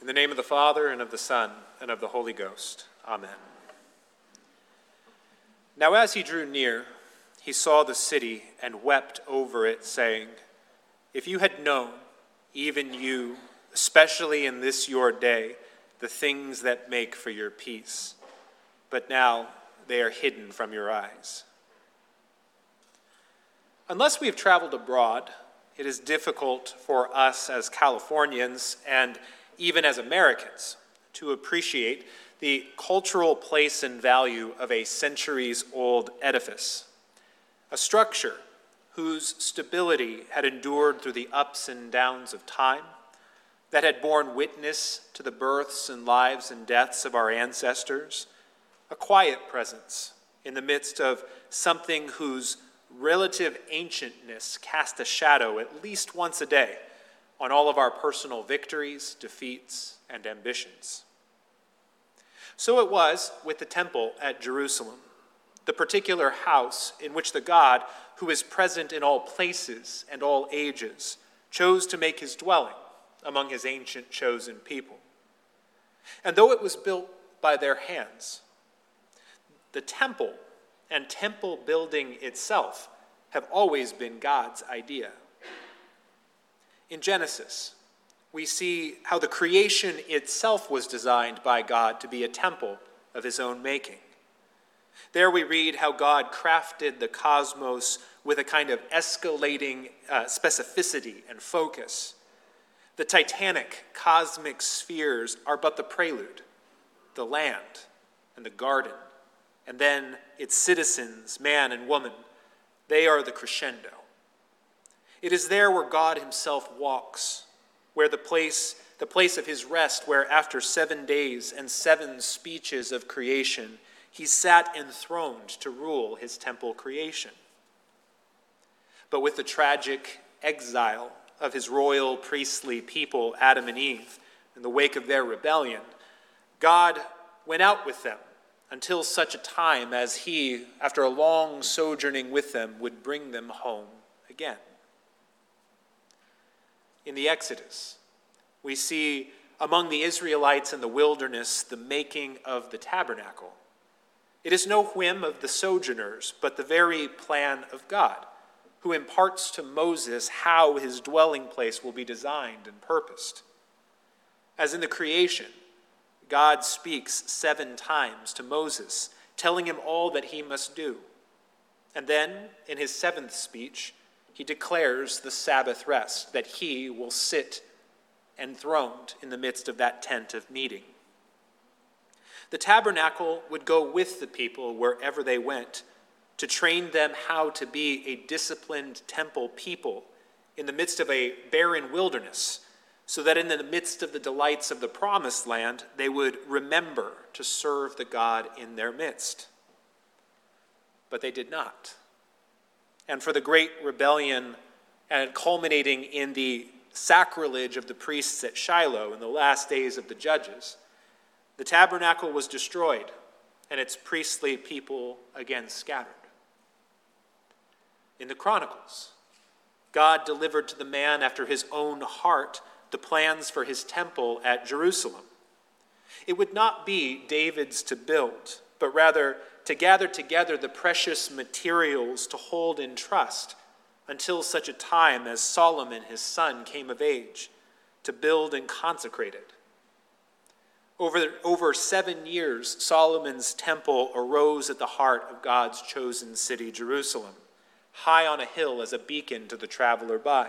In the name of the Father, and of the Son, and of the Holy Ghost. Amen. Now, as he drew near, he saw the city and wept over it, saying, If you had known, even you, especially in this your day, the things that make for your peace, but now they are hidden from your eyes. Unless we have traveled abroad, it is difficult for us as Californians and even as Americans, to appreciate the cultural place and value of a centuries old edifice, a structure whose stability had endured through the ups and downs of time, that had borne witness to the births and lives and deaths of our ancestors, a quiet presence in the midst of something whose relative ancientness cast a shadow at least once a day on all of our personal victories, defeats, and ambitions. So it was with the temple at Jerusalem, the particular house in which the God who is present in all places and all ages chose to make his dwelling among his ancient chosen people. And though it was built by their hands, the temple and temple building itself have always been God's idea. In Genesis, we see how the creation itself was designed by God to be a temple of his own making. There we read how God crafted the cosmos with a kind of escalating uh, specificity and focus. The titanic cosmic spheres are but the prelude, the land and the garden, and then its citizens, man and woman, they are the crescendo. It is there where God himself walks, where the place, the place of his rest, where after seven days and seven speeches of creation, he sat enthroned to rule his temple creation. But with the tragic exile of his royal priestly people, Adam and Eve, in the wake of their rebellion, God went out with them until such a time as he, after a long sojourning with them, would bring them home again in the Exodus. We see among the Israelites in the wilderness the making of the tabernacle. It is no whim of the sojourners, but the very plan of God, who imparts to Moses how his dwelling place will be designed and purposed. As in the creation, God speaks seven times to Moses, telling him all that he must do. And then, in his seventh speech, he declares the Sabbath rest, that he will sit enthroned in the midst of that tent of meeting. The tabernacle would go with the people wherever they went to train them how to be a disciplined temple people in the midst of a barren wilderness, so that in the midst of the delights of the promised land, they would remember to serve the God in their midst. But they did not and for the great rebellion and culminating in the sacrilege of the priests at Shiloh in the last days of the judges, the tabernacle was destroyed and its priestly people again scattered. In the Chronicles, God delivered to the man after his own heart the plans for his temple at Jerusalem. It would not be David's to build, but rather to gather together the precious materials to hold in trust until such a time as Solomon, his son, came of age to build and consecrate it. Over, over seven years, Solomon's temple arose at the heart of God's chosen city, Jerusalem, high on a hill as a beacon to the traveler by.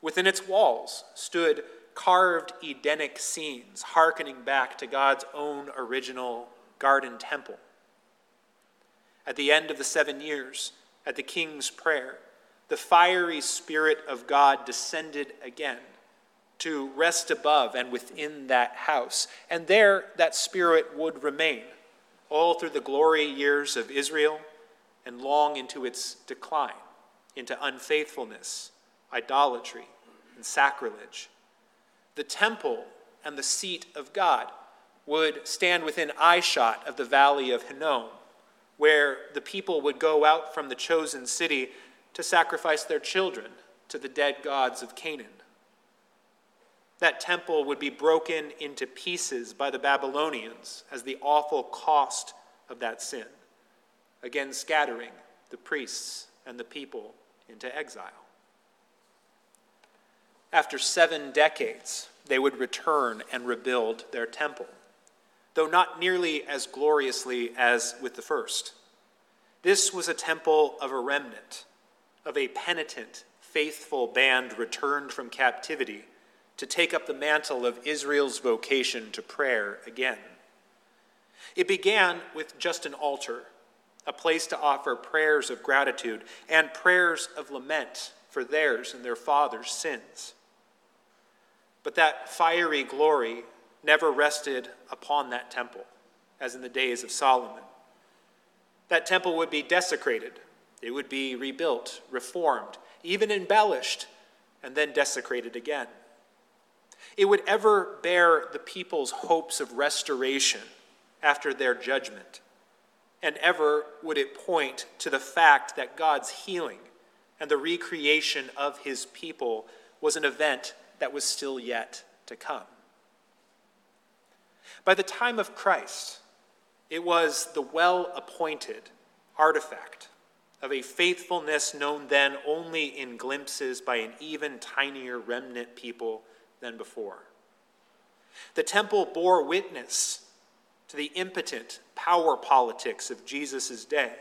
Within its walls stood carved Edenic scenes, hearkening back to God's own original garden temple. At the end of the seven years, at the king's prayer, the fiery Spirit of God descended again to rest above and within that house. And there that Spirit would remain all through the glory years of Israel and long into its decline, into unfaithfulness, idolatry, and sacrilege. The temple and the seat of God would stand within eyeshot of the valley of Hinnom where the people would go out from the chosen city to sacrifice their children to the dead gods of Canaan. That temple would be broken into pieces by the Babylonians as the awful cost of that sin, again scattering the priests and the people into exile. After seven decades, they would return and rebuild their temple, though not nearly as gloriously as with the first. This was a temple of a remnant, of a penitent, faithful band returned from captivity to take up the mantle of Israel's vocation to prayer again. It began with just an altar, a place to offer prayers of gratitude and prayers of lament for theirs and their fathers' sins. But that fiery glory never rested upon that temple, as in the days of Solomon. That temple would be desecrated, it would be rebuilt, reformed, even embellished, and then desecrated again. It would ever bear the people's hopes of restoration after their judgment, and ever would it point to the fact that God's healing and the recreation of his people was an event that was still yet to come. By the time of Christ, it was the well appointed artifact of a faithfulness known then only in glimpses by an even tinier remnant people than before. The temple bore witness to the impotent power politics of Jesus' day,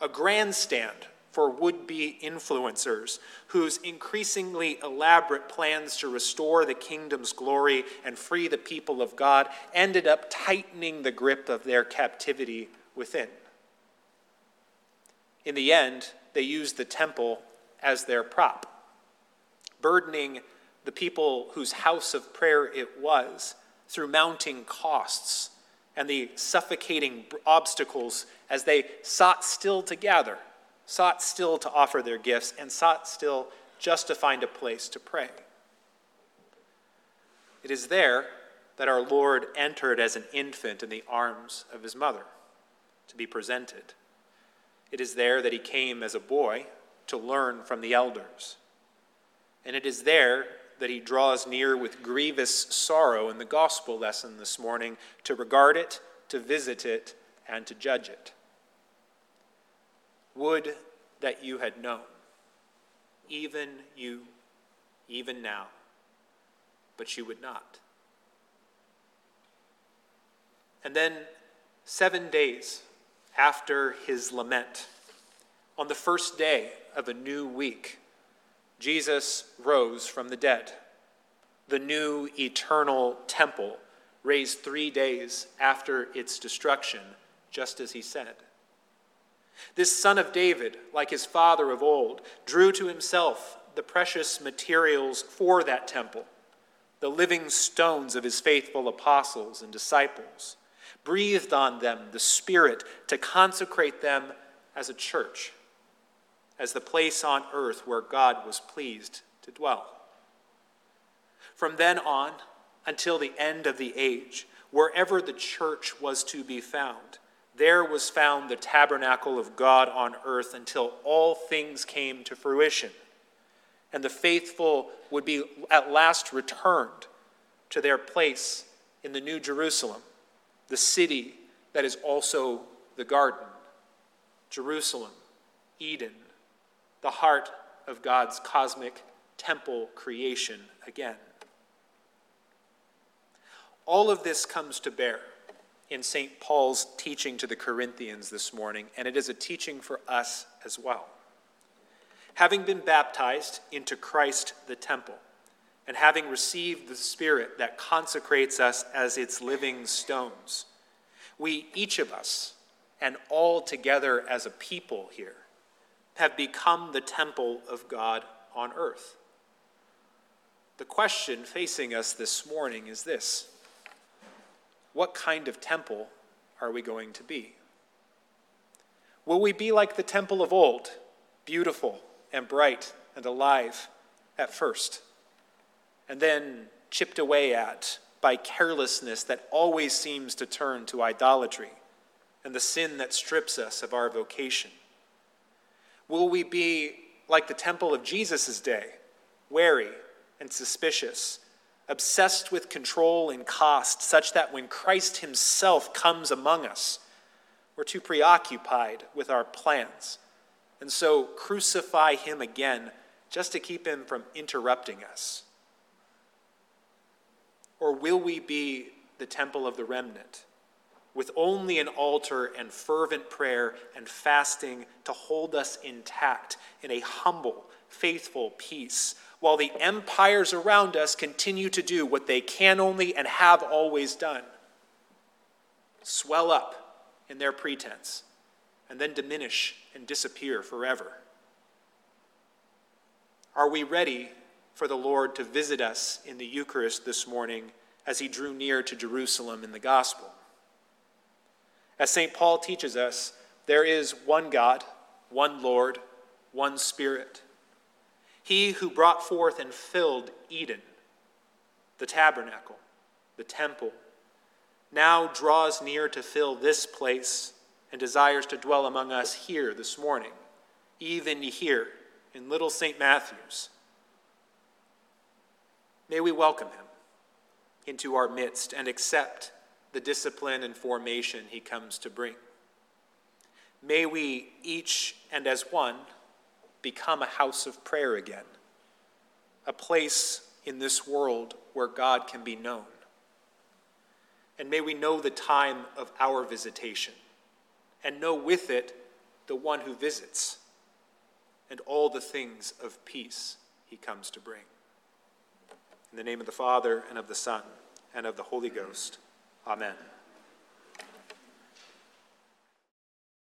a grandstand for would be influencers whose increasingly elaborate plans to restore the kingdom's glory and free the people of God ended up tightening the grip of their captivity within. In the end, they used the temple as their prop, burdening the people whose house of prayer it was through mounting costs and the suffocating obstacles as they sought still to gather sought still to offer their gifts, and sought still just to find a place to pray. It is there that our Lord entered as an infant in the arms of his mother to be presented. It is there that he came as a boy to learn from the elders. And it is there that he draws near with grievous sorrow in the gospel lesson this morning to regard it, to visit it, and to judge it. Would that you had known, even you, even now, but you would not. And then, seven days after his lament, on the first day of a new week, Jesus rose from the dead. The new eternal temple raised three days after its destruction, just as he said. This son of David, like his father of old, drew to himself the precious materials for that temple, the living stones of his faithful apostles and disciples, breathed on them the Spirit to consecrate them as a church, as the place on earth where God was pleased to dwell. From then on until the end of the age, wherever the church was to be found, there was found the tabernacle of God on earth until all things came to fruition. And the faithful would be at last returned to their place in the New Jerusalem, the city that is also the garden. Jerusalem, Eden, the heart of God's cosmic temple creation again. All of this comes to bear in St. Paul's teaching to the Corinthians this morning, and it is a teaching for us as well. Having been baptized into Christ the temple, and having received the Spirit that consecrates us as its living stones, we, each of us, and all together as a people here, have become the temple of God on earth. The question facing us this morning is this what kind of temple are we going to be? Will we be like the temple of old, beautiful and bright and alive at first, and then chipped away at by carelessness that always seems to turn to idolatry and the sin that strips us of our vocation? Will we be like the temple of Jesus' day, wary and suspicious obsessed with control and cost, such that when Christ himself comes among us, we're too preoccupied with our plans. And so crucify him again just to keep him from interrupting us. Or will we be the temple of the remnant? With only an altar and fervent prayer and fasting to hold us intact in a humble, faithful peace, while the empires around us continue to do what they can only and have always done swell up in their pretense and then diminish and disappear forever. Are we ready for the Lord to visit us in the Eucharist this morning as he drew near to Jerusalem in the gospel? As St. Paul teaches us, there is one God, one Lord, one Spirit. He who brought forth and filled Eden, the tabernacle, the temple, now draws near to fill this place and desires to dwell among us here this morning, even here in Little St. Matthew's. May we welcome him into our midst and accept the discipline and formation he comes to bring. May we each and as one become a house of prayer again, a place in this world where God can be known. And may we know the time of our visitation and know with it the one who visits and all the things of peace he comes to bring. In the name of the Father, and of the Son, and of the Holy Ghost. Amen.